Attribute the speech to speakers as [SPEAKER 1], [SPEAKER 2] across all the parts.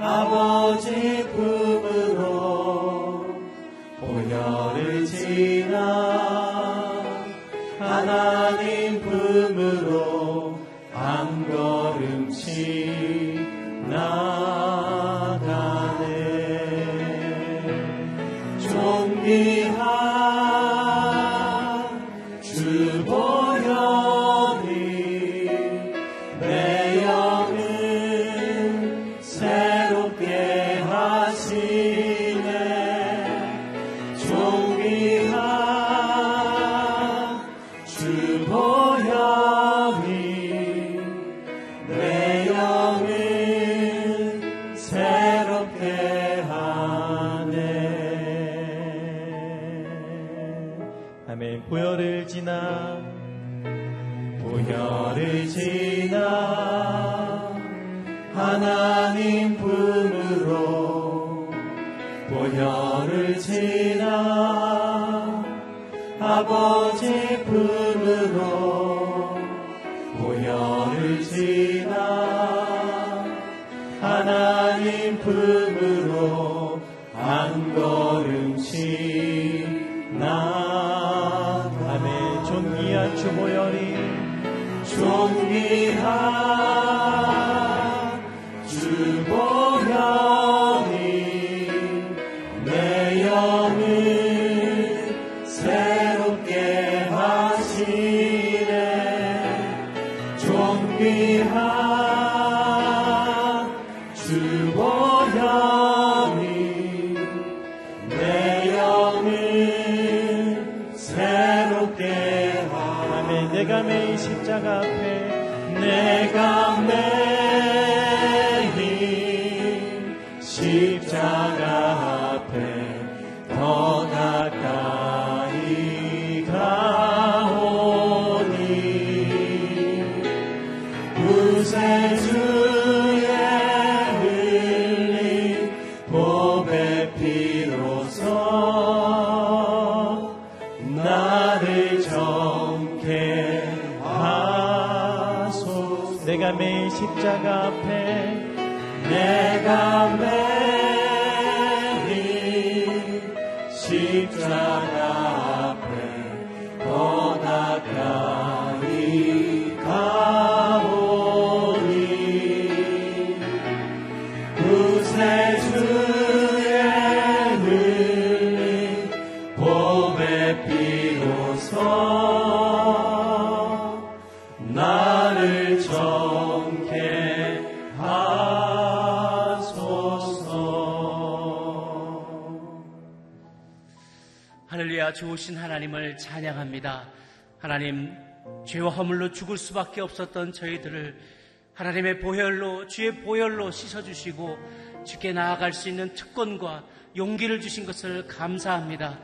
[SPEAKER 1] 아버지 아버지 품으로 보혈을 지 내가
[SPEAKER 2] 매일 십자가 앞에
[SPEAKER 1] 내가 매일
[SPEAKER 3] 좋으신 하나님을 찬양합니다. 하나님 죄와 허물로 죽을 수밖에 없었던 저희들을 하나님의 보혈로 주의 보혈로 씻어주시고 주께 나아갈 수 있는 특권과 용기를 주신 것을 감사합니다.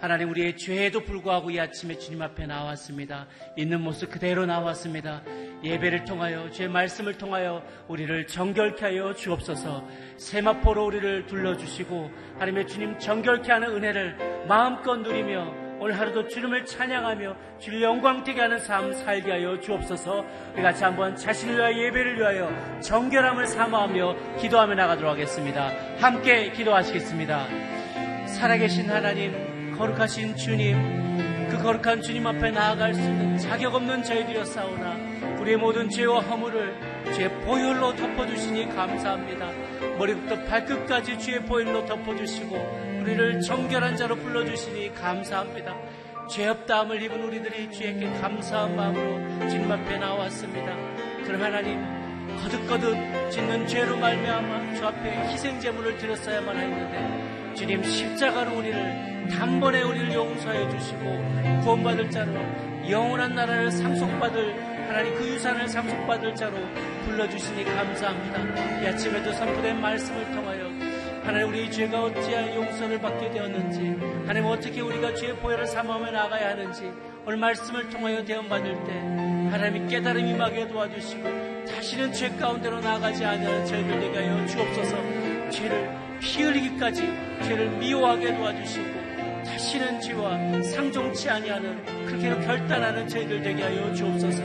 [SPEAKER 3] 하나님 우리의 죄에도 불구하고 이 아침에 주님 앞에 나왔습니다. 있는 모습 그대로 나왔습니다. 예배를 통하여 주의 말씀을 통하여 우리를 정결케 하여 주옵소서. 세마포로 우리를 둘러주시고 하나님의 주님 정결케 하는 은혜를 마음껏 누리며 오늘 하루도 주님을 찬양하며 주를 영광되게 하는 삶 살게 하여 주옵소서. 우리 같이 한번 자신을 위하여 예배를 위하여 정결함을 사모하며 기도하며 나가도록 하겠습니다. 함께 기도하시겠습니다. 살아계신 하나님, 거룩하신 주님, 그 거룩한 주님 앞에 나아갈 수 있는 자격 없는 저희들이었사오나 우리의 모든 죄와 허물을 주의 보혈로 덮어주시니 감사합니다. 머리부터 발끝까지 주의 보혈로 덮어주시고 우리를 정결한 자로 불러주시니 감사합니다. 죄 없다함을 입은 우리들이 주에게 감사한 마음으로 주님 앞에 나왔습니다. 그럼 하나님 거듭거듭 짓는 죄로 말미암아 주 앞에 희생 제물을 드렸어야만 했는데
[SPEAKER 4] 주님 십자가로 우리를 단번에 우리를 용서해 주시고 구원받을 자로 영원한 나라를 상속받을 하나님 그 유산을 상속받을 자로 불러주시니 감사합니다. 이 아침에도 선포된 말씀을 통하여 하나님 우리 죄가 어찌하여 용서를 받게 되었는지 하나님 어떻게 우리가 죄의 보혈을 삼아며 나가야 하는지 오늘 말씀을 통하여 대언받을 때 하나님이 깨달음 임하게 도와주시고 다시는 죄 가운데로 나가지 않는 저희들 에게 하여 주옵소서 죄를 피 흘리기까지 죄를 미워하게 도와주시고 다시는 죄와 상종치 아니하는 그렇게 결단하는 저희들 되게 하여 주옵소서.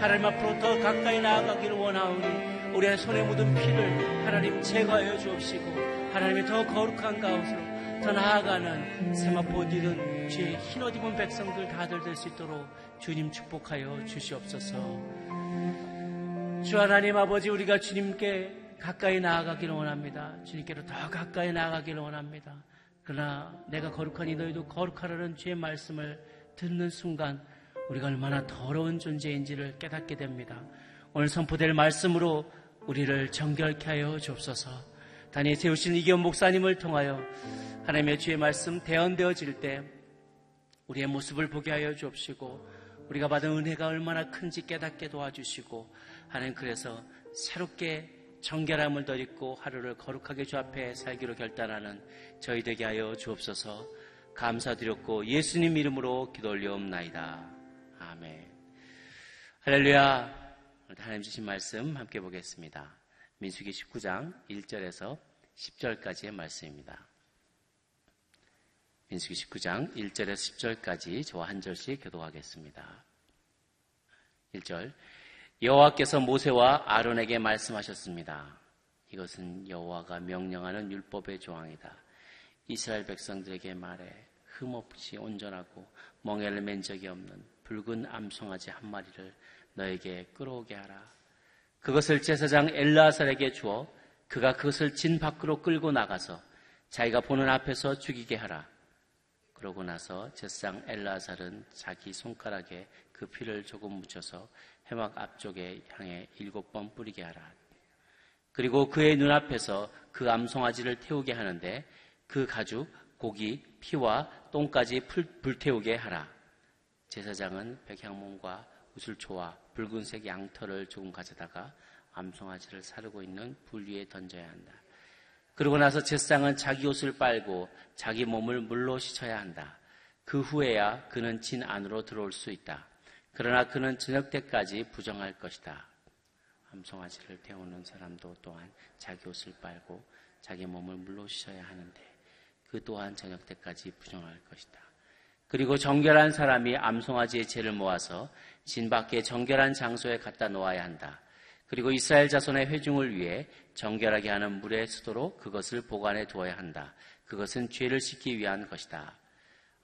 [SPEAKER 4] 하나님 앞으로 더 가까이 나아가기를 원하오니 우리의 손에 묻은 피를 하나님 제거하여 주옵시고 하나님의 더 거룩한 가운데로 더 나아가는 세마포 잃은 죄의 흰 옷 입은 백성들 다들 될 수 있도록 주님 축복하여 주시옵소서. 주 하나님 아버지 우리가 주님께 가까이 나아가기를 원합니다 주님께로 더 가까이 나아가기를 원합니다 그러나 내가 거룩하니 너희도 거룩하라는 주의 말씀을 듣는 순간 우리가 얼마나 더러운 존재인지를 깨닫게 됩니다. 오늘 선포될 말씀으로 우리를 정결케 하여 주옵소서. 단위 세우신 이기현 목사님을 통하여 하나님의 주의 말씀 대언되어질 때 우리의 모습을 보게 하여 주옵시고 우리가 받은 은혜가 얼마나 큰지 깨닫게 도와주시고 하나님 그래서 새롭게 정결함을 덧입고 하루를 거룩하게 주 앞에 살기로 결단하는 저희 되게 하여 주옵소서 감사드렸고 예수님 이름으로 기도 올려옵나이다. 아멘. 할렐루야. 하나님 주신 말씀 함께 보겠습니다. 민수기 19장 1절에서 10절까지의 말씀입니다. 민수기 19장 1절에서 10절까지 저와 한 절씩 교도하겠습니다. 1절 여호와께서 모세와 아론에게 말씀하셨습니다. 이것은 여호와가 명령하는 율법의 조항이다. 이스라엘 백성들에게 말해 흠없이 온전하고 멍에를 맨 적이 없는 붉은 암송아지 한 마리를 너에게 끌어오게 하라. 그것을 제사장 엘라살에게 주어 그가 그것을 진 밖으로 끌고 나가서 자기가 보는 앞에서 죽이게 하라. 그러고 나서 제사장 엘라살은 자기 손가락에 그 피를 조금 묻혀서 해막 앞쪽에 향해 일곱 번 뿌리게 하라. 그리고 그의 눈앞에서 그 암송아지를 태우게 하는데 그 가죽, 고기, 피와 똥까지 불 태우게 하라. 제사장은 백향몽과 우슬초와 붉은색 양털을 조금 가져다가 암송아지를 사르고 있는 불 위에 던져야 한다. 그러고 나서 제사장은 자기 옷을 빨고 자기 몸을 물로 씻어야 한다. 그 후에야 그는 진 안으로 들어올 수 있다. 그러나 그는 저녁 때까지 부정할 것이다. 암송아지를 태우는 사람도 또한 자기 옷을 빨고 자기 몸을 물로 씻어야 하는데 그 또한 저녁 때까지 부정할 것이다. 그리고 정결한 사람이 암송아지의 죄를 모아서 진 밖에 정결한 장소에 갖다 놓아야 한다. 그리고 이스라엘 자손의 회중을 위해 정결하게 하는 물의 수도로 그것을 보관해 두어야 한다. 그것은 죄를 씻기 위한 것이다.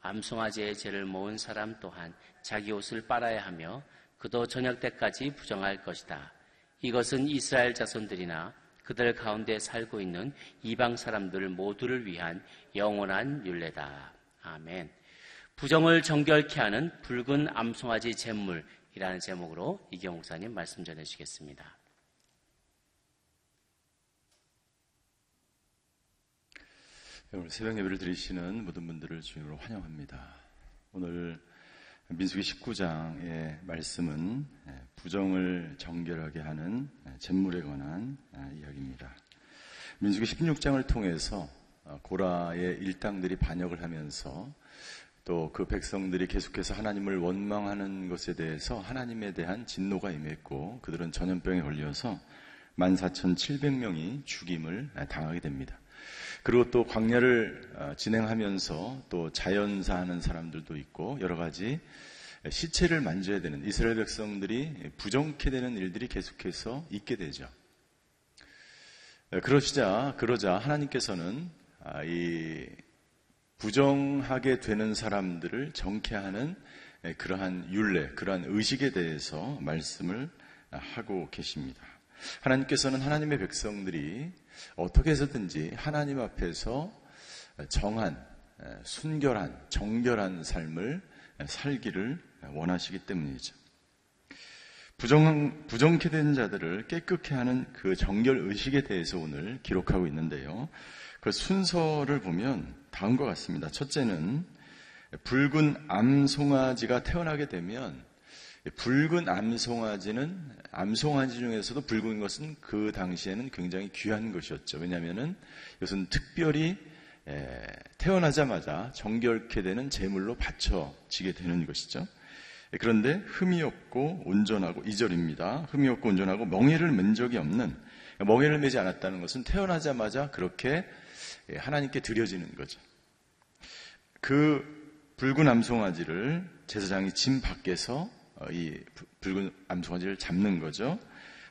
[SPEAKER 4] 암송아지의 죄를 모은 사람 또한 자기 옷을 빨아야 하며 그도 저녁 때까지 부정할 것이다. 이것은 이스라엘 자손들이나 그들 가운데 살고 있는 이방 사람들 모두를 위한 영원한 윤례다. 아멘. 부정을 정결케 하는 붉은 암송아지 잿물이라는 제목으로 이경 목사님 말씀 전해 주시겠습니다.
[SPEAKER 5] 오늘 새벽 예배를 드리시는 모든 분들을 주님으로 환영합니다. 오늘 민수기 19장의 말씀은 부정을 정결하게 하는 잿물에 관한 이야기입니다. 민수기 16장을 통해서 고라의 일당들이 반역을 하면서 또 그 백성들이 계속해서 하나님을 원망하는 것에 대해서 하나님에 대한 진노가 임했고 그들은 전염병에 걸려서 14,700명이 죽임을 당하게 됩니다. 그리고 또 광야를 어, 진행하면서 또 자연사 하는 사람들도 있고 여러 가지 시체를 만져야 되는 이스라엘 백성들이 부정케 되는 일들이 계속해서 있게 되죠. 그러시자 그러자 하나님께서는 아, 이 부정하게 되는 사람들을 정케하는 그러한 윤례, 그러한 의식에 대해서 말씀을 하고 계십니다. 하나님께서는 하나님의 백성들이 어떻게 해서든지 하나님 앞에서 정한, 순결한, 정결한 삶을 살기를 원하시기 때문이죠. 부정, 부정케 된 자들을 깨끗게 하는 그 정결 의식에 대해서 오늘 기록하고 있는데요. 그 순서를 보면 다음과 같습니다. 첫째는 붉은 암송아지가 태어나게 되면 붉은 암송아지는 암송아지 중에서도 붉은 것은 그 당시에는 굉장히 귀한 것이었죠. 왜냐하면은 이것은 특별히 태어나자마자 정결케 되는 제물로 바쳐지게 되는 것이죠. 그런데 흠이 없고 온전하고 이절입니다. 흠이 없고 온전하고 멍해를 맨 적이 없는 멍해를 매지 않았다는 것은 태어나자마자 그렇게 하나님께 드려지는 거죠. 그 붉은 암송아지를 제사장이 짐 밖에서 어, 이 붉은 암송아지를 잡는 거죠.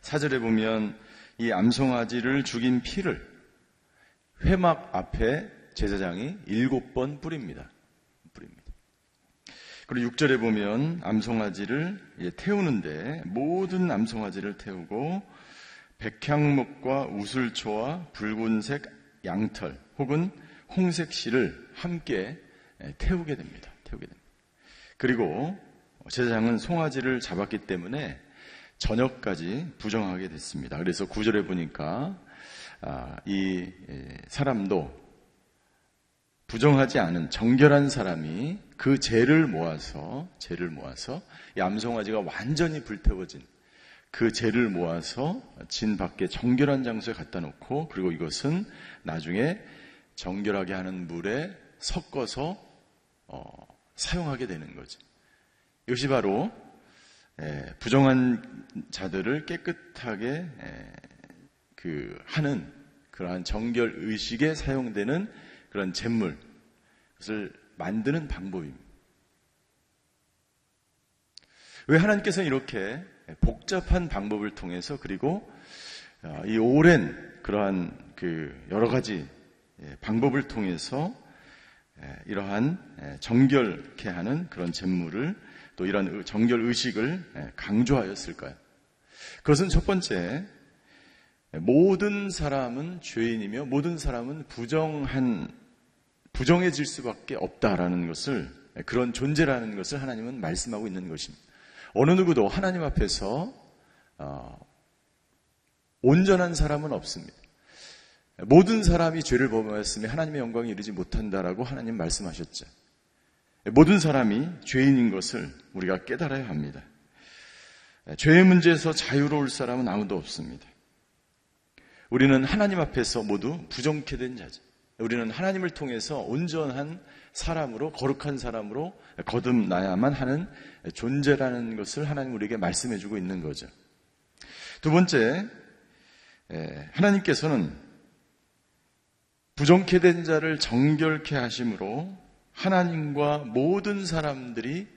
[SPEAKER 5] 사절에 보면 이 암송아지를 죽인 피를 회막 앞에 제사장이 일곱 번 뿌립니다. 뿌립니다. 그리고 6절에 보면 암송아지를 태우는데 모든 암송아지를 태우고 백향목과 우슬초와 붉은색 양털 혹은 홍색 실을 함께 태우게 됩니다. 태우게 됩니다. 그리고 제사장은 송아지를 잡았기 때문에 저녁까지 부정하게 됐습니다. 그래서 구절에 보니까 아, 이 사람도 부정하지 않은 정결한 사람이 그 죄를 모아서 죄를 모아서 이 암송아지가 완전히 불태워진 그 죄를 모아서 진 밖에 정결한 장소에 갖다 놓고 그리고 이것은 나중에 정결하게 하는 물에 섞어서 어, 사용하게 되는 거죠. 이것이 바로 에, 부정한 자들을 깨끗하게 에, 그 하는 그러한 정결 의식에 사용되는 그런 잿물, 그것을 만드는 방법입니다. 왜 하나님께서는 이렇게 복잡한 방법을 통해서 그리고 어, 이 오랜 그러한 그 여러 가지 예, 방법을 통해서 예, 이러한 예, 정결케 하는 그런 잿물을 또 이러한 정결 의식을 강조하였을까요? 그것은 첫 번째 모든 사람은 죄인이며 모든 사람은 부정한 부정해질 수밖에 없다라는 것을 그런 존재라는 것을 하나님은 말씀하고 있는 것입니다. 어느 누구도 하나님 앞에서 어, 온전한 사람은 없습니다. 모든 사람이 죄를 범하였으며 하나님의 영광에 이르지 못한다라고 하나님 말씀하셨죠. 모든 사람이 죄인인 것을 우리가 깨달아야 합니다. 죄의 문제에서 자유로울 사람은 아무도 없습니다. 우리는 하나님 앞에서 모두 부정케 된 자죠. 우리는 하나님을 통해서 온전한 사람으로 거룩한 사람으로 거듭나야만 하는 존재라는 것을 하나님 우리에게 말씀해 주고 있는 거죠. 두 번째, 하나님께서는 부정케 된 자를 정결케 하심으로 하나님과 모든 사람들이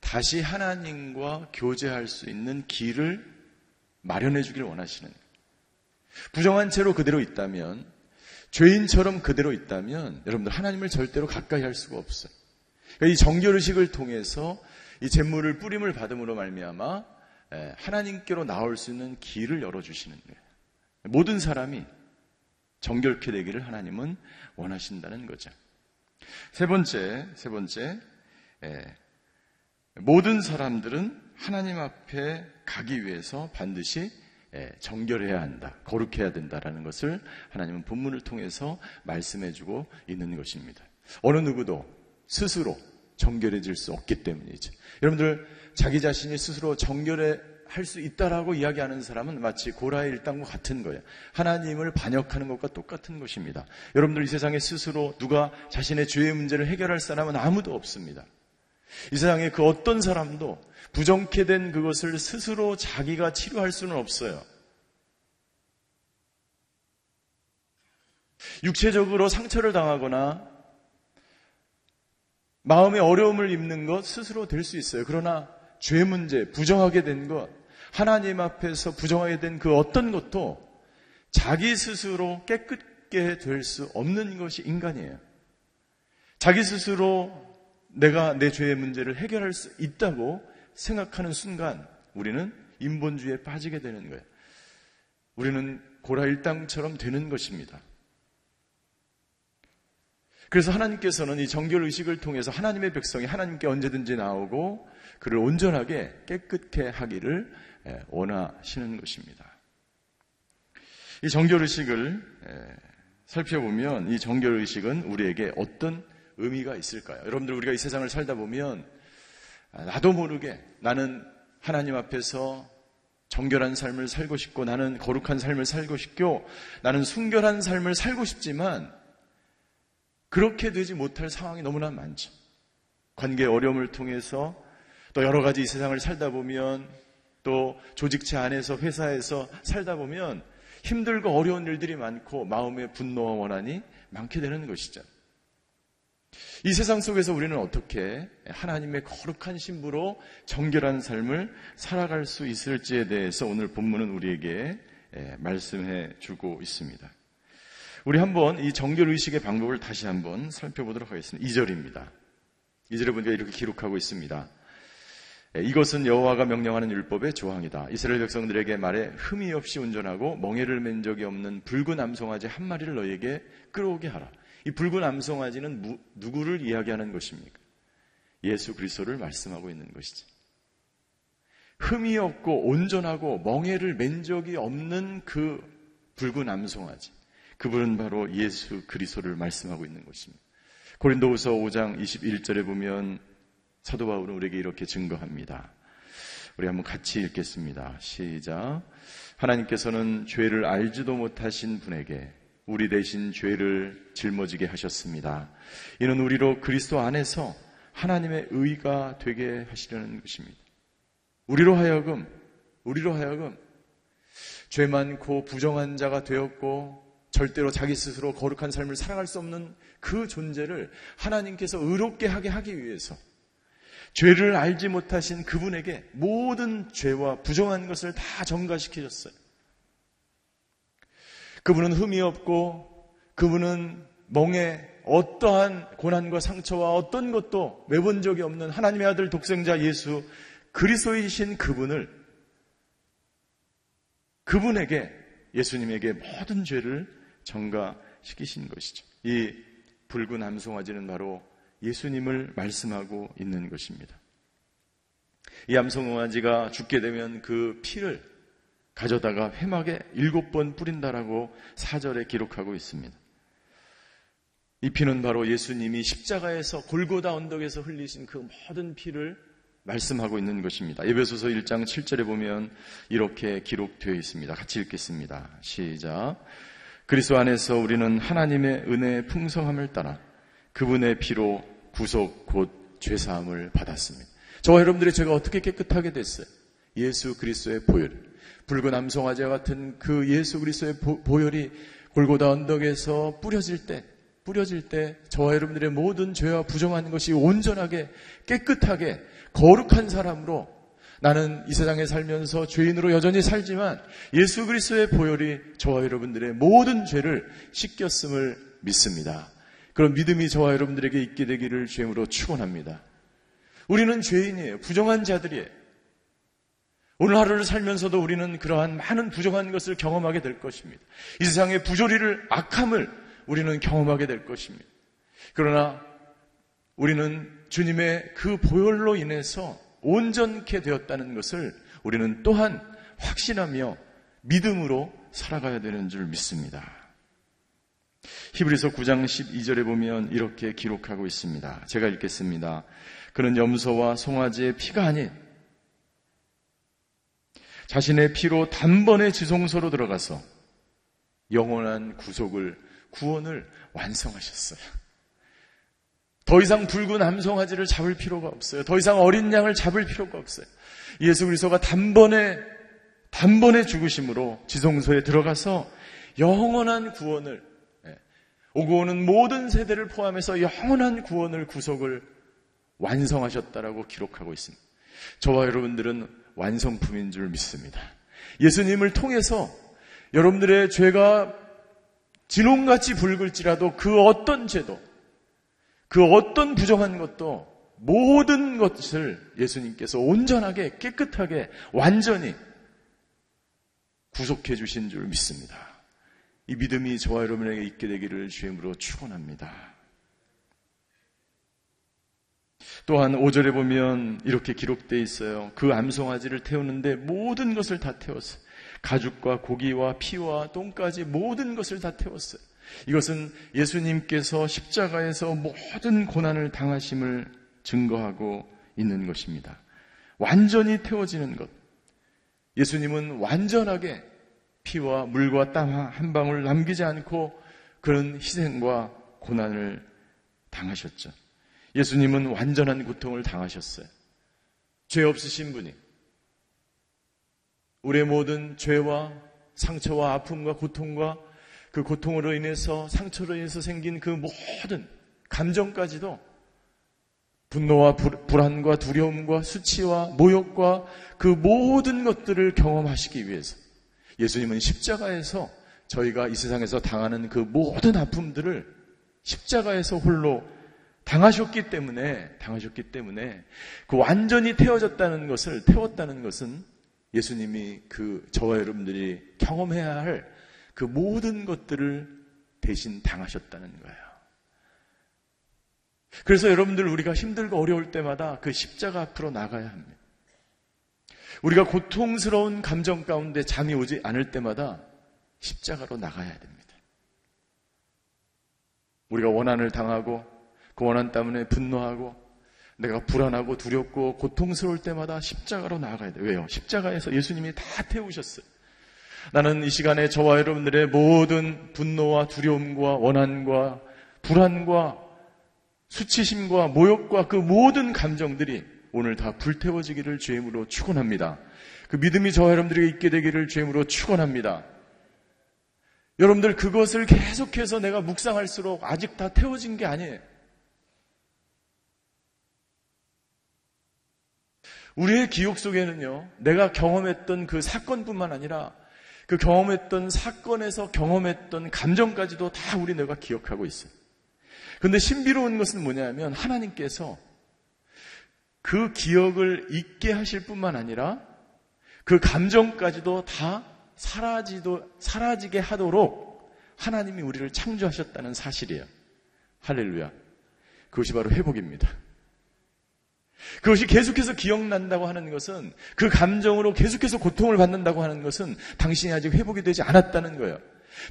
[SPEAKER 5] 다시 하나님과 교제할 수 있는 길을 마련해 주길 원하시는 부정한 채로 그대로 있다면 죄인처럼 그대로 있다면 여러분들 하나님을 절대로 가까이 할 수가 없어요. 그러니까 이 정결 의식을 통해서 이 재물을 뿌림을 받음으로 말미암아 하나님께로 나올 수 있는 길을 열어 주시는 거예요. 모든 사람이 정결케 되기를 하나님은 원하신다는 거죠. 세 번째, 세 번째, 모든 사람들은 하나님 앞에 가기 위해서 반드시 예, 정결해야 한다. 거룩해야 된다라는 것을 하나님은 본문을 통해서 말씀해 주고 있는 것입니다. 어느 누구도 스스로 정결해질 수 없기 때문이죠. 여러분들 자기 자신이 스스로 정결해 할 수 있다라고 이야기하는 사람은 마치 고라의 일당과 같은 거예요. 하나님을 반역하는 것과 똑같은 것입니다. 여러분들 이 세상에 스스로 누가 자신의 죄의 문제를 해결할 사람은 아무도 없습니다. 이 세상에 그 어떤 사람도 부정케 된 그것을 스스로 자기가 치료할 수는 없어요. 육체적으로 상처를 당하거나 마음의 어려움을 입는 것 스스로 될 수 있어요. 그러나 죄 문제, 부정하게 된 것, 하나님 앞에서 부정하게 된 그 어떤 것도 자기 스스로 깨끗게 될 수 없는 것이 인간이에요. 자기 스스로 내가 내 죄의 문제를 해결할 수 있다고 생각하는 순간 우리는 인본주의에 빠지게 되는 거예요. 우리는 고라 일당처럼 되는 것입니다. 그래서 하나님께서는 이 정결 의식을 통해서 하나님의 백성이 하나님께 언제든지 나오고 그를 온전하게 깨끗게 하기를 예, 원하시는 것입니다. 이 정결의식을 예, 살펴보면 이 정결의식은 우리에게 어떤 의미가 있을까요? 여러분들 우리가 이 세상을 살다 보면 아, 나도 모르게 나는 하나님 앞에서 정결한 삶을 살고 싶고 나는 거룩한 삶을 살고 싶고 나는 순결한 삶을 살고 싶지만 그렇게 되지 못할 상황이 너무나 많죠. 관계 어려움을 통해서 또 여러 가지 이 세상을 살다 보면 또 조직체 안에서 회사에서 살다 보면 힘들고 어려운 일들이 많고 마음의 분노와 원한이 많게 되는 것이죠. 이 세상 속에서 우리는 어떻게 하나님의 거룩한 신부로 정결한 삶을 살아갈 수 있을지에 대해서 오늘 본문은 우리에게 예, 말씀해 주고 있습니다. 우리 한번 이 정결 의식의 방법을 다시 한번 살펴보도록 하겠습니다. 2절입니다. 2절에 보니까 이렇게 기록하고 있습니다. 예, 이것은 여호와가 명령하는 율법의 조항이다. 이스라엘 백성들에게 말해 흠이 없이 운전하고 멍해를 맨 적이 없는 붉은 암송아지 한 마리를 너에게 끌어오게 하라. 이 붉은 암송아지는 무, 누구를 이야기하는 것입니까? 예수 그리스도를 말씀하고 있는 것이지. 흠이 없고 온전하고 멍해를 맨 적이 없는 그 붉은 암송아지. 그분은 바로 예수 그리스도를 말씀하고 있는 것입니다. 고린도후서 5장 21절에 보면 사도 바울은 우리에게 이렇게 증거합니다. 우리 한번 같이 읽겠습니다. 시작. 하나님께서는 죄를 알지도 못하신 분에게 우리 대신 죄를 짊어지게 하셨습니다. 이는 우리로 그리스도 안에서 하나님의 의가 되게 하시려는 것입니다. 우리로 하여금, 우리로 하여금 죄 많고 부정한 자가 되었고 절대로 자기 스스로 거룩한 삶을 살아갈 수 없는 그 존재를 하나님께서 의롭게 하게 하기 위해서 죄를 알지 못하신 그분에게 모든 죄와 부정한 것을 다 전가시키셨어요. 그분은 흠이 없고 그분은 멍에 어떠한 고난과 상처와 어떤 것도 매본 적이 없는 하나님의 아들 독생자 예수 그리스도이신 그분을 그분에게 예수님에게 모든 죄를 전가시키신 것이죠. 이 붉은 암송아지는 바로 예수님을 말씀하고 있는 것입니다. 이 암송아지가 죽게 되면 그 피를 가져다가 회막에 일곱 번 뿌린다라고 사절에 기록하고 있습니다. 이 피는 바로 예수님이 십자가에서 골고다 언덕에서 흘리신 그 모든 피를 말씀하고 있는 것입니다. 예배소서 1장 7절에 보면 이렇게 기록되어 있습니다. 같이 읽겠습니다. 시작. 그리스도 안에서 우리는 하나님의 은혜의 풍성함을 따라 그분의 피로 구속 곧 죄사함을 받았습니다. 저와 여러분들의 죄가 어떻게 깨끗하게 됐어요? 예수 그리스도의 보혈. 붉은 암송아지 같은 그 예수 그리스도의 보혈이 골고다 언덕에서 뿌려질 때, 뿌려질 때 저와 여러분들의 모든 죄와 부정한 것이 온전하게 깨끗하게 거룩한 사람으로 나는 이 세상에 살면서 죄인으로 여전히 살지만 예수 그리스도의 보혈이 저와 여러분들의 모든 죄를 씻겼음을 믿습니다. 그런 믿음이 저와 여러분들에게 있게 되기를 주임으로 축원합니다. 우리는 죄인이에요. 부정한 자들이에요. 오늘 하루를 살면서도 우리는 그러한 많은 부정한 것을 경험하게 될 것입니다. 이 세상의 부조리를, 악함을 우리는 경험하게 될 것입니다. 그러나 우리는 주님의 그 보혈로 인해서 온전케 되었다는 것을 우리는 또한 확신하며 믿음으로 살아가야 되는 줄 믿습니다. 히브리서 9장 12절에 보면 이렇게 기록하고 있습니다. 제가 읽겠습니다. 그는 염소와 송아지의 피가 아닌 자신의 피로 단번에 지성소로 들어가서 영원한 구속을, 구원을 완성하셨어요. 더 이상 붉은 암송아지를 잡을 필요가 없어요. 더 이상 어린 양을 잡을 필요가 없어요. 예수 그리스도가 단번에 단번에 죽으심으로 지성소에 들어가서 영원한 구원을 예, 오고 오는 모든 세대를 포함해서 영원한 구원을 구속을 완성하셨다라고 기록하고 있습니다. 저와 여러분들은 완성품인 줄 믿습니다. 예수님을 통해서 여러분들의 죄가 진홍같이 붉을지라도 그 어떤 죄도 그 어떤 부정한 것도 모든 것을 예수님께서 온전하게 깨끗하게 완전히 구속해 주신 줄 믿습니다. 이 믿음이 저와 여러분에게 있게 되기를 주임으로 축원합니다. 또한 5절에 보면 이렇게 기록되어 있어요. 그 암송아지를 태우는데 모든 것을 다 태웠어요. 가죽과 고기와 피와 똥까지 모든 것을 다 태웠어요. 이것은 예수님께서 십자가에서 모든 고난을 당하심을 증거하고 있는 것입니다. 완전히 태워지는 것. 예수님은 완전하게 피와 물과 땀 한 방울 남기지 않고 그런 희생과 고난을 당하셨죠. 예수님은 완전한 고통을 당하셨어요. 죄 없으신 분이 우리의 모든 죄와 상처와 아픔과 고통과 그 고통으로 인해서 상처로 인해서 생긴 그 모든 감정까지도 분노와 불안과 두려움과 수치와 모욕과 그 모든 것들을 경험하시기 위해서 예수님은 십자가에서 저희가 이 세상에서 당하는 그 모든 아픔들을 십자가에서 홀로 당하셨기 때문에 당하셨기 때문에 그 완전히 태워졌다는 것을 태웠다는 것은 예수님이 그 저와 여러분들이 경험해야 할 그 모든 것들을 대신 당하셨다는 거예요. 그래서 여러분들 우리가 힘들고 어려울 때마다 그 십자가 앞으로 나가야 합니다. 우리가 고통스러운 감정 가운데 잠이 오지 않을 때마다 십자가로 나가야 됩니다. 우리가 원한을 당하고 그 원한 때문에 분노하고 내가 불안하고 두렵고 고통스러울 때마다 십자가로 나가야 돼요. 왜요? 십자가에서 예수님이 다 태우셨어요. 나는 이 시간에 저와 여러분들의 모든 분노와 두려움과 원한과 불안과 수치심과 모욕과 그 모든 감정들이 오늘 다 불태워지기를 주임으로 축원합니다. 그 믿음이 저와 여러분들에게 있게 되기를 주임으로 축원합니다. 여러분들 그것을 계속해서 내가 묵상할수록 아직 다 태워진 게 아니에요. 우리의 기억 속에는요, 내가 경험했던 그 사건뿐만 아니라 그 경험했던 사건에서 경험했던 감정까지도 다 우리 내가 기억하고 있어요. 근데 신비로운 것은 뭐냐면 하나님께서 그 기억을 잊게 하실 뿐만 아니라 그 감정까지도 다 사라지도, 사라지게 하도록 하나님이 우리를 창조하셨다는 사실이에요. 할렐루야. 그것이 바로 회복입니다. 그것이 계속해서 기억난다고 하는 것은 그 감정으로 계속해서 고통을 받는다고 하는 것은 당신이 아직 회복이 되지 않았다는 거예요.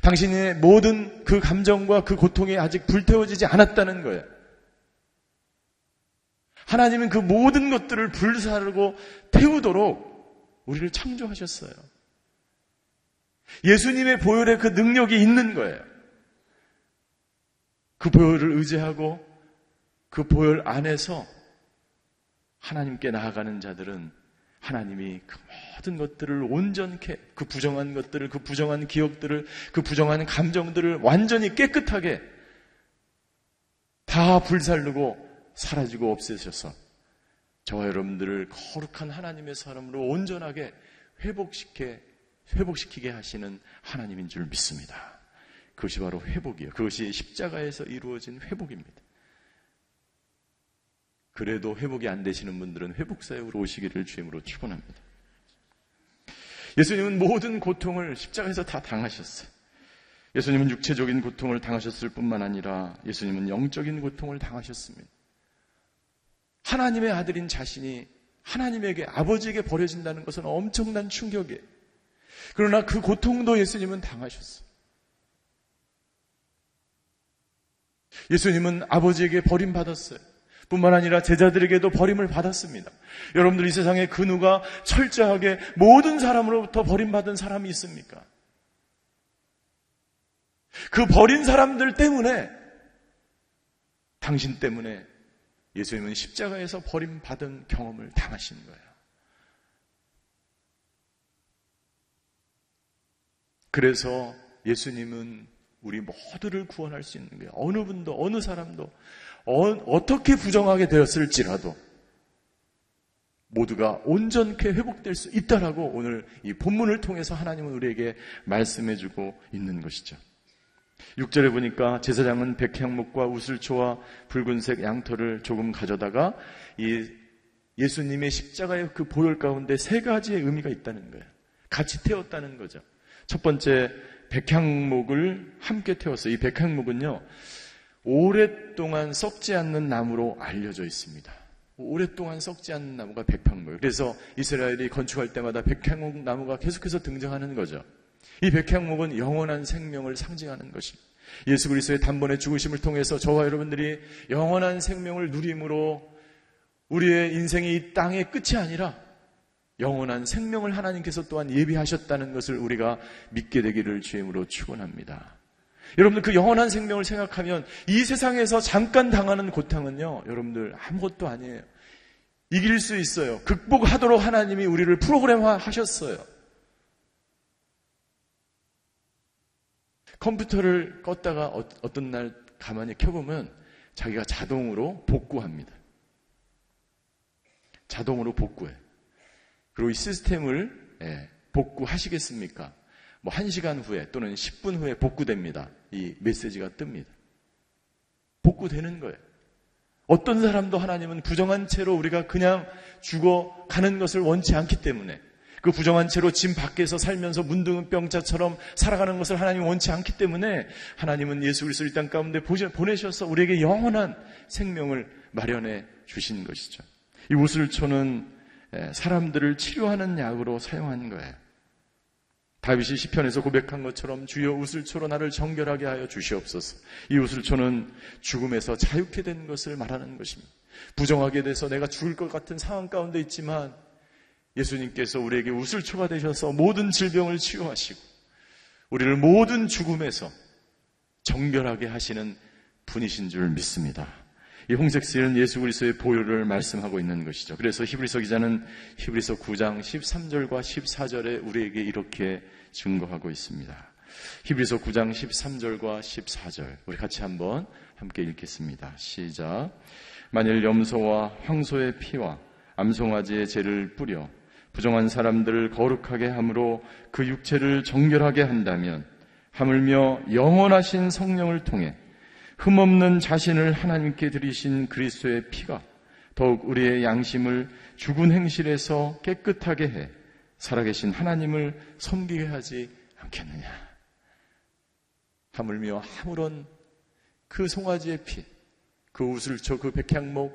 [SPEAKER 5] 당신의 모든 그 감정과 그 고통이 아직 불태워지지 않았다는 거예요. 하나님은 그 모든 것들을 불사르고 태우도록 우리를 창조하셨어요. 예수님의 보혈에 그 능력이 있는 거예요. 그 보혈을 의지하고 그 보혈 안에서 하나님께 나아가는 자들은 하나님이 그 모든 것들을 온전케, 그 부정한 것들을, 그 부정한 기억들을, 그 부정한 감정들을 완전히 깨끗하게 다 불살르고 사라지고 없애셔서 저와 여러분들을 거룩한 하나님의 사람으로 온전하게 회복시켜, 회복시키게 하시는 하나님인 줄 믿습니다. 그것이 바로 회복이에요. 그것이 십자가에서 이루어진 회복입니다. 그래도 회복이 안 되시는 분들은 회복사역으로 오시기를 주임으로 축원합니다. 예수님은 모든 고통을 십자가에서 다 당하셨어요. 예수님은 육체적인 고통을 당하셨을 뿐만 아니라 예수님은 영적인 고통을 당하셨습니다. 하나님의 아들인 자신이 하나님에게 아버지에게 버려진다는 것은 엄청난 충격이에요. 그러나 그 고통도 예수님은 당하셨어요. 예수님은 아버지에게 버림받았어요. 뿐만 아니라 제자들에게도 버림을 받았습니다. 여러분들 이 세상에 그 누가 철저하게 모든 사람으로부터 버림받은 사람이 있습니까? 그 버린 사람들 때문에 당신 때문에 예수님은 십자가에서 버림받은 경험을 당하신 거예요. 그래서 예수님은 우리 모두를 구원할 수 있는 거예요. 어느 분도, 어느 사람도 어, 떻게 부정하게 되었을지라도 모두가 온전케 회복될 수 있다라고 오늘 이 본문을 통해서 하나님은 우리에게 말씀해주고 있는 것이죠. 6절에 보니까 제사장은 백향목과 우슬초와 붉은색 양털을 조금 가져다가 이 예수님의 십자가의 그 보혈 가운데 세 가지의 의미가 있다는 거예요. 같이 태웠다는 거죠. 첫 번째 백향목을 함께 태웠어요. 이 백향목은요. 오랫동안 썩지 않는 나무로 알려져 있습니다. 오랫동안 썩지 않는 나무가 백향목이에요. 그래서 이스라엘이 건축할 때마다 백향목 나무가 계속해서 등장하는 거죠. 이 백향목은 영원한 생명을 상징하는 것입니다. 예수 그리스도의 단번에 죽으심을 통해서 저와 여러분들이 영원한 생명을 누림으로 우리의 인생이 이 땅의 끝이 아니라 영원한 생명을 하나님께서 또한 예비하셨다는 것을 우리가 믿게 되기를 주임으로 축원합니다. 여러분들 그 영원한 생명을 생각하면 이 세상에서 잠깐 당하는 고통은요, 여러분들 아무것도 아니에요. 이길 수 있어요. 극복하도록 하나님이 우리를 프로그램화 하셨어요. 컴퓨터를 껐다가 어, 어떤 날 가만히 켜보면 자기가 자동으로 복구합니다. 자동으로 복구해. 그리고 이 시스템을 예, 복구하시겠습니까? 뭐 1시간 후에 또는 10분 후에 복구됩니다. 이 메시지가 뜹니다. 복구되는 거예요. 어떤 사람도 하나님은 부정한 채로 우리가 그냥 죽어 가는 것을 원치 않기 때문에 그 부정한 채로 짐 밖에서 살면서 문둥병자처럼 살아가는 것을 하나님 원치 않기 때문에 하나님은 예수 그리스도를 땅 가운데 보내셔서 우리에게 영원한 생명을 마련해 주신 것이죠. 이 우슬초는 사람들을 치료하는 약으로 사용한 거예요. 다윗이 시편에서 고백한 것처럼 주여 우슬초로 나를 정결하게 하여 주시옵소서. 이 우슬초는 죽음에서 자유케 된 것을 말하는 것입니다. 부정하게 돼서 내가 죽을 것 같은 상황 가운데 있지만 예수님께서 우리에게 우슬초가 되셔서 모든 질병을 치유하시고 우리를 모든 죽음에서 정결하게 하시는 분이신 줄 믿습니다. 이 홍색 실은 예수 그리스도의 보혈을 말씀하고 있는 것이죠. 그래서 히브리서 기자는 히브리서 9장 13절과 14절에 우리에게 이렇게 증거하고 있습니다. 히브리서 9장 13절과 14절 우리 같이 한번 함께 읽겠습니다. 시작. 만일 염소와 황소의 피와 암송아지의 죄를 뿌려 부정한 사람들을 거룩하게 함으로 그 육체를 정결하게 한다면 하물며 영원하신 성령을 통해 흠없는 자신을 하나님께 드리신 그리스도의 피가 더욱 우리의 양심을 죽은 행실에서 깨끗하게 해 살아계신 하나님을 섬기게 하지 않겠느냐. 하물며 아무런 그 송아지의 피, 그 우슬초, 그 백향목,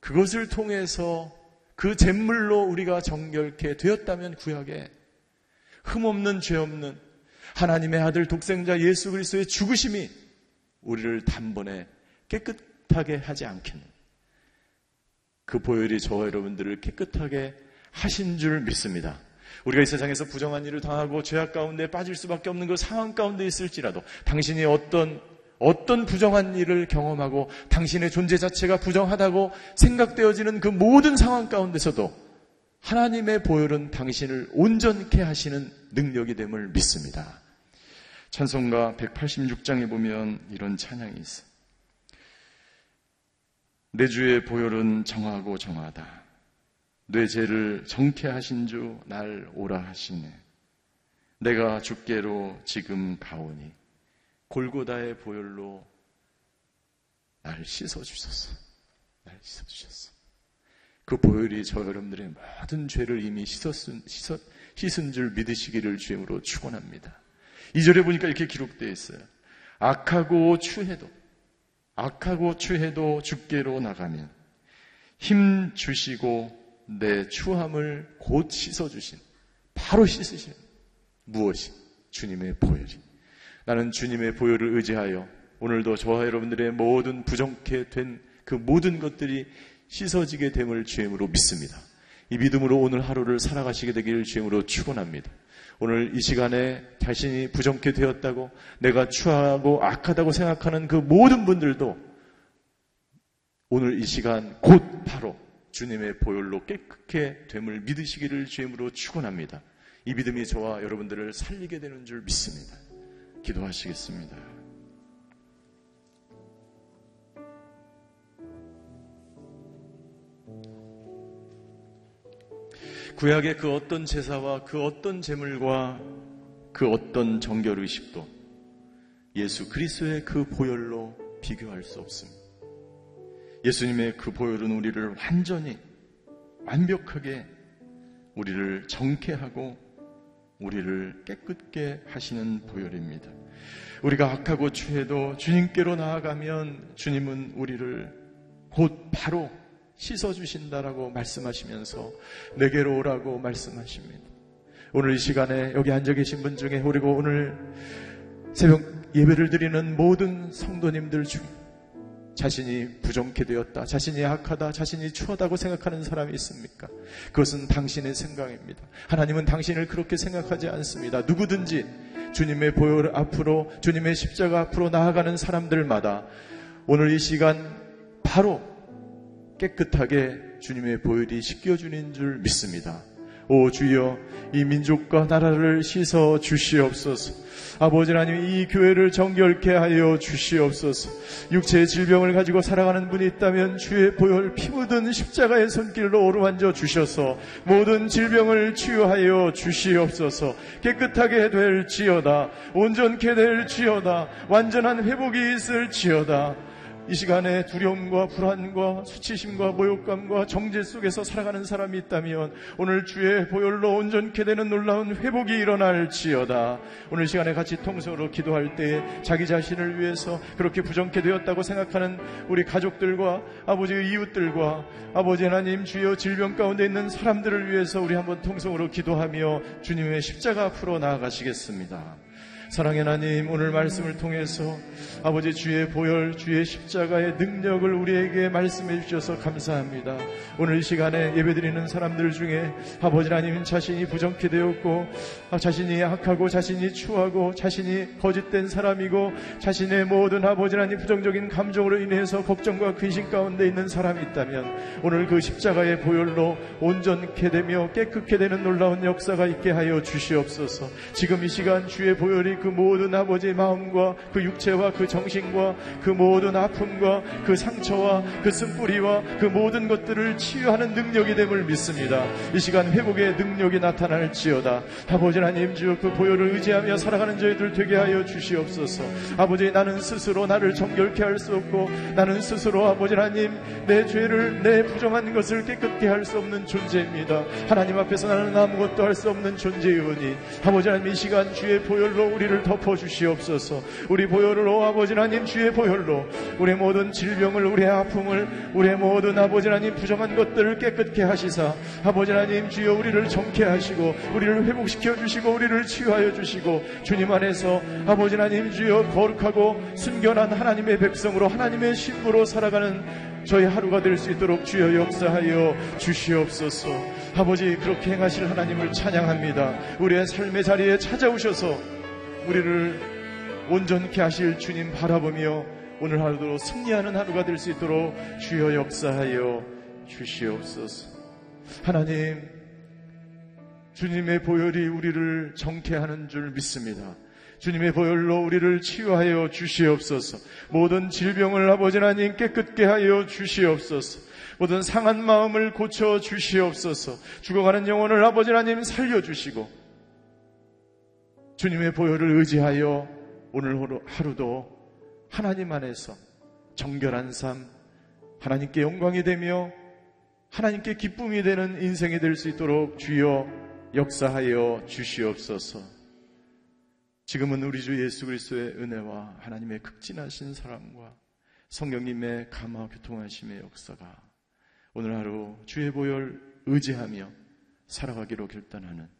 [SPEAKER 5] 그것을 통해서 그 잿물로 우리가 정결케 되었다면 구약에 흠없는 죄 없는 하나님의 아들 독생자 예수 그리스도의 죽으심이 우리를 단번에 깨끗하게 하지 않겠는 그 보혈이 저와 여러분들을 깨끗하게 하신 줄 믿습니다. 우리가 이 세상에서 부정한 일을 당하고 죄악 가운데 빠질 수밖에 없는 그 상황 가운데 있을지라도 당신이 어떤 어떤 부정한 일을 경험하고 당신의 존재 자체가 부정하다고 생각되어지는 그 모든 상황 가운데서도 하나님의 보혈은 당신을 온전케 하시는 능력이 됨을 믿습니다. 찬송가 186장에 보면 이런 찬양이 있어. 내 주의 보혈은 정하고 정하다. 내 죄를 정케 하신 주 날 오라 하시네. 내가 주께로 지금 가오니 골고다의 보혈로 날 씻어 주셨어. 날 씻어 주셨어. 그 보혈이 저 여러분들의 모든 죄를 이미 씻었은, 씻었, 씻은 줄 믿으시기를 주임으로 축원합니다. 2절에 보니까 이렇게 기록되어 있어요. 악하고 추해도 악하고 추해도 죽게로 나가면 힘 주시고 내 추함을 곧 씻어 주신 바로 씻으신 무엇이 주님의 보혈이 나는 주님의 보혈을 의지하여 오늘도 저와 여러분들의 모든 부정케 된 그 모든 것들이 씻어지게 됨을 주임으로 믿습니다. 이 믿음으로 오늘 하루를 살아가시게 되기를 주임으로 축원합니다. 오늘 이 시간에 자신이 부정케 되었다고 내가 추하고 악하다고 생각하는 그 모든 분들도 오늘 이 시간 곧 바로 주님의 보혈로 깨끗게 됨을 믿으시기를 주임으로 축원합니다. 이 믿음이 저와 여러분들을 살리게 되는 줄 믿습니다. 기도하시겠습니다. 구약의 그 어떤 제사와 그 어떤 제물과 그 어떤 정결 의식도 예수 그리스도의 그 보혈로 비교할 수 없습니다. 예수님의 그 보혈은 우리를 완전히 완벽하게 우리를 정케하고 우리를 깨끗게 하시는 보혈입니다. 우리가 악하고 추해도 주님께로 나아가면 주님은 우리를 곧 바로 씻어주신다라고 말씀하시면서 내게로 오라고 말씀하십니다. 오늘 이 시간에 여기 앉아 계신 분 중에 그리고 오늘 새벽 예배를 드리는 모든 성도님들 중에 자신이 부정케 되었다, 자신이 악하다, 자신이 추하다고 생각하는 사람이 있습니까? 그것은 당신의 생각입니다. 하나님은 당신을 그렇게 생각하지 않습니다. 누구든지 주님의 보혈 앞으로, 주님의 십자가 앞으로 나아가는 사람들마다 오늘 이 시간 바로 깨끗하게 주님의 보혈이 씻겨주는 줄 믿습니다. 오 주여 이 민족과 나라를 씻어 주시옵소서. 아버지 하나님 이 교회를 정결케 하여 주시옵소서. 육체의 질병을 가지고 살아가는 분이 있다면 주의 보혈 피 묻은 십자가의 손길로 오르앉아 주셔서 모든 질병을 치유하여 주시옵소서. 깨끗하게 될지어다. 온전케 될지어다. 완전한 회복이 있을지어다. 이 시간에 두려움과 불안과 수치심과 모욕감과 정죄 속에서 살아가는 사람이 있다면 오늘 주의 보혈로 온전케 되는 놀라운 회복이 일어날지어다. 오늘 시간에 같이 통성으로 기도할 때 자기 자신을 위해서 그렇게 부정케 되었다고 생각하는 우리 가족들과 아버지의 이웃들과 아버지 하나님 주여 질병 가운데 있는 사람들을 위해서 우리 한번 통성으로 기도하며 주님의 십자가 앞으로 나아가시겠습니다. 사랑의 하나님 오늘 말씀을 통해서 아버지 주의 보혈 주의 십자가의 능력을 우리에게 말씀해 주셔서 감사합니다. 오늘 이 시간에 예배드리는 사람들 중에 아버지 하나님 자신이 부정케 되었고 아, 자신이 악하고 자신이 추하고 자신이 거짓된 사람이고 자신의 모든 아버지 하나님 부정적인 감정으로 인해서 걱정과 근심 가운데 있는 사람이 있다면 오늘 그 십자가의 보혈로 온전케 되며 깨끗게 되는 놀라운 역사가 있게 하여 주시옵소서. 지금 이 시간 주의 보혈이 그 모든 아버지의 마음과 그 육체와 그 정신과 그 모든 아픔과 그 상처와 그 쓴뿌리와 그 모든 것들을 치유하는 능력이 됨을 믿습니다. 이 시간 회복의 능력이 나타날지어다. 아버지 하나님 주여 그 보혈을 의지하며 살아가는 저희들 되게 하여 주시옵소서. 아버지 나는 스스로 나를 정결케 할 수 없고 나는 스스로 아버지 하나님 내 죄를 내 부정한 것을 깨끗게 할 수 없는 존재입니다. 하나님 앞에서 나는 아무것도 할 수 없는 존재이오니 아버지 하나님 이 시간 주의 보혈로 우리를 우리를 덮어 주시옵소서. 우리 보혈로 아버지 하나님 주의 보혈로 우리 모든 질병을 우리의 아픔을 우리의 모든 아버지 하나님 부정한 것들을 깨끗게 하시사 아버지 하나님 주여 우리를 정케 하시고 우리를 회복시켜 주시고 우리를 치유하여 주시고 주님 안에서 아버지 하나님 주여 거룩하고 순결한 하나님의 백성으로 하나님의 신부로 살아가는 저희 하루가 될 수 있도록 주여 역사하여 주시옵소서. 아버지 그렇게 행하실 하나님을 찬양합니다. 우리의 삶의 자리에 찾아오셔서 우리를 온전케 하실 주님 바라보며 오늘 하루도 승리하는 하루가 될 수 있도록 주여 역사하여 주시옵소서. 하나님, 주님의 보혈이 우리를 정케하는 줄 믿습니다. 주님의 보혈로 우리를 치유하여 주시옵소서. 모든 질병을 아버지 하나님 깨끗게 하여 주시옵소서. 모든 상한 마음을 고쳐 주시옵소서. 죽어가는 영혼을 아버지 하나님 살려 주시고 주님의 보혈을 의지하여 오늘 하루도 하나님 안에서 정결한 삶, 하나님께 영광이 되며 하나님께 기쁨이 되는 인생이 될 수 있도록 주여 역사하여 주시옵소서. 지금은 우리 주 예수 그리스도의 은혜와 하나님의 극진하신 사랑과 성령님의 감화 교통하심의 역사가 오늘 하루 주의 보혈 의지하며 살아가기로 결단하는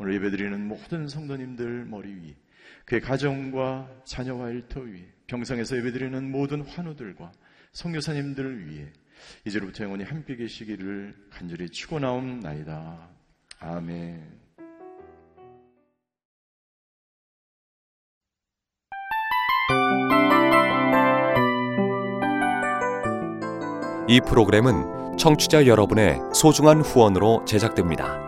[SPEAKER 5] 오늘 예배드리는 모든 성도님들 머리 위, 그의 가정과 자녀와 일터 위, 병상에서 예배드리는 모든 환우들과 성교사님들 위해 이제로부터 영원히 함께 계시기를 간절히 축원하옵나이다. 아멘.
[SPEAKER 6] 이 프로그램은 청취자 여러분의 소중한 후원으로 제작됩니다.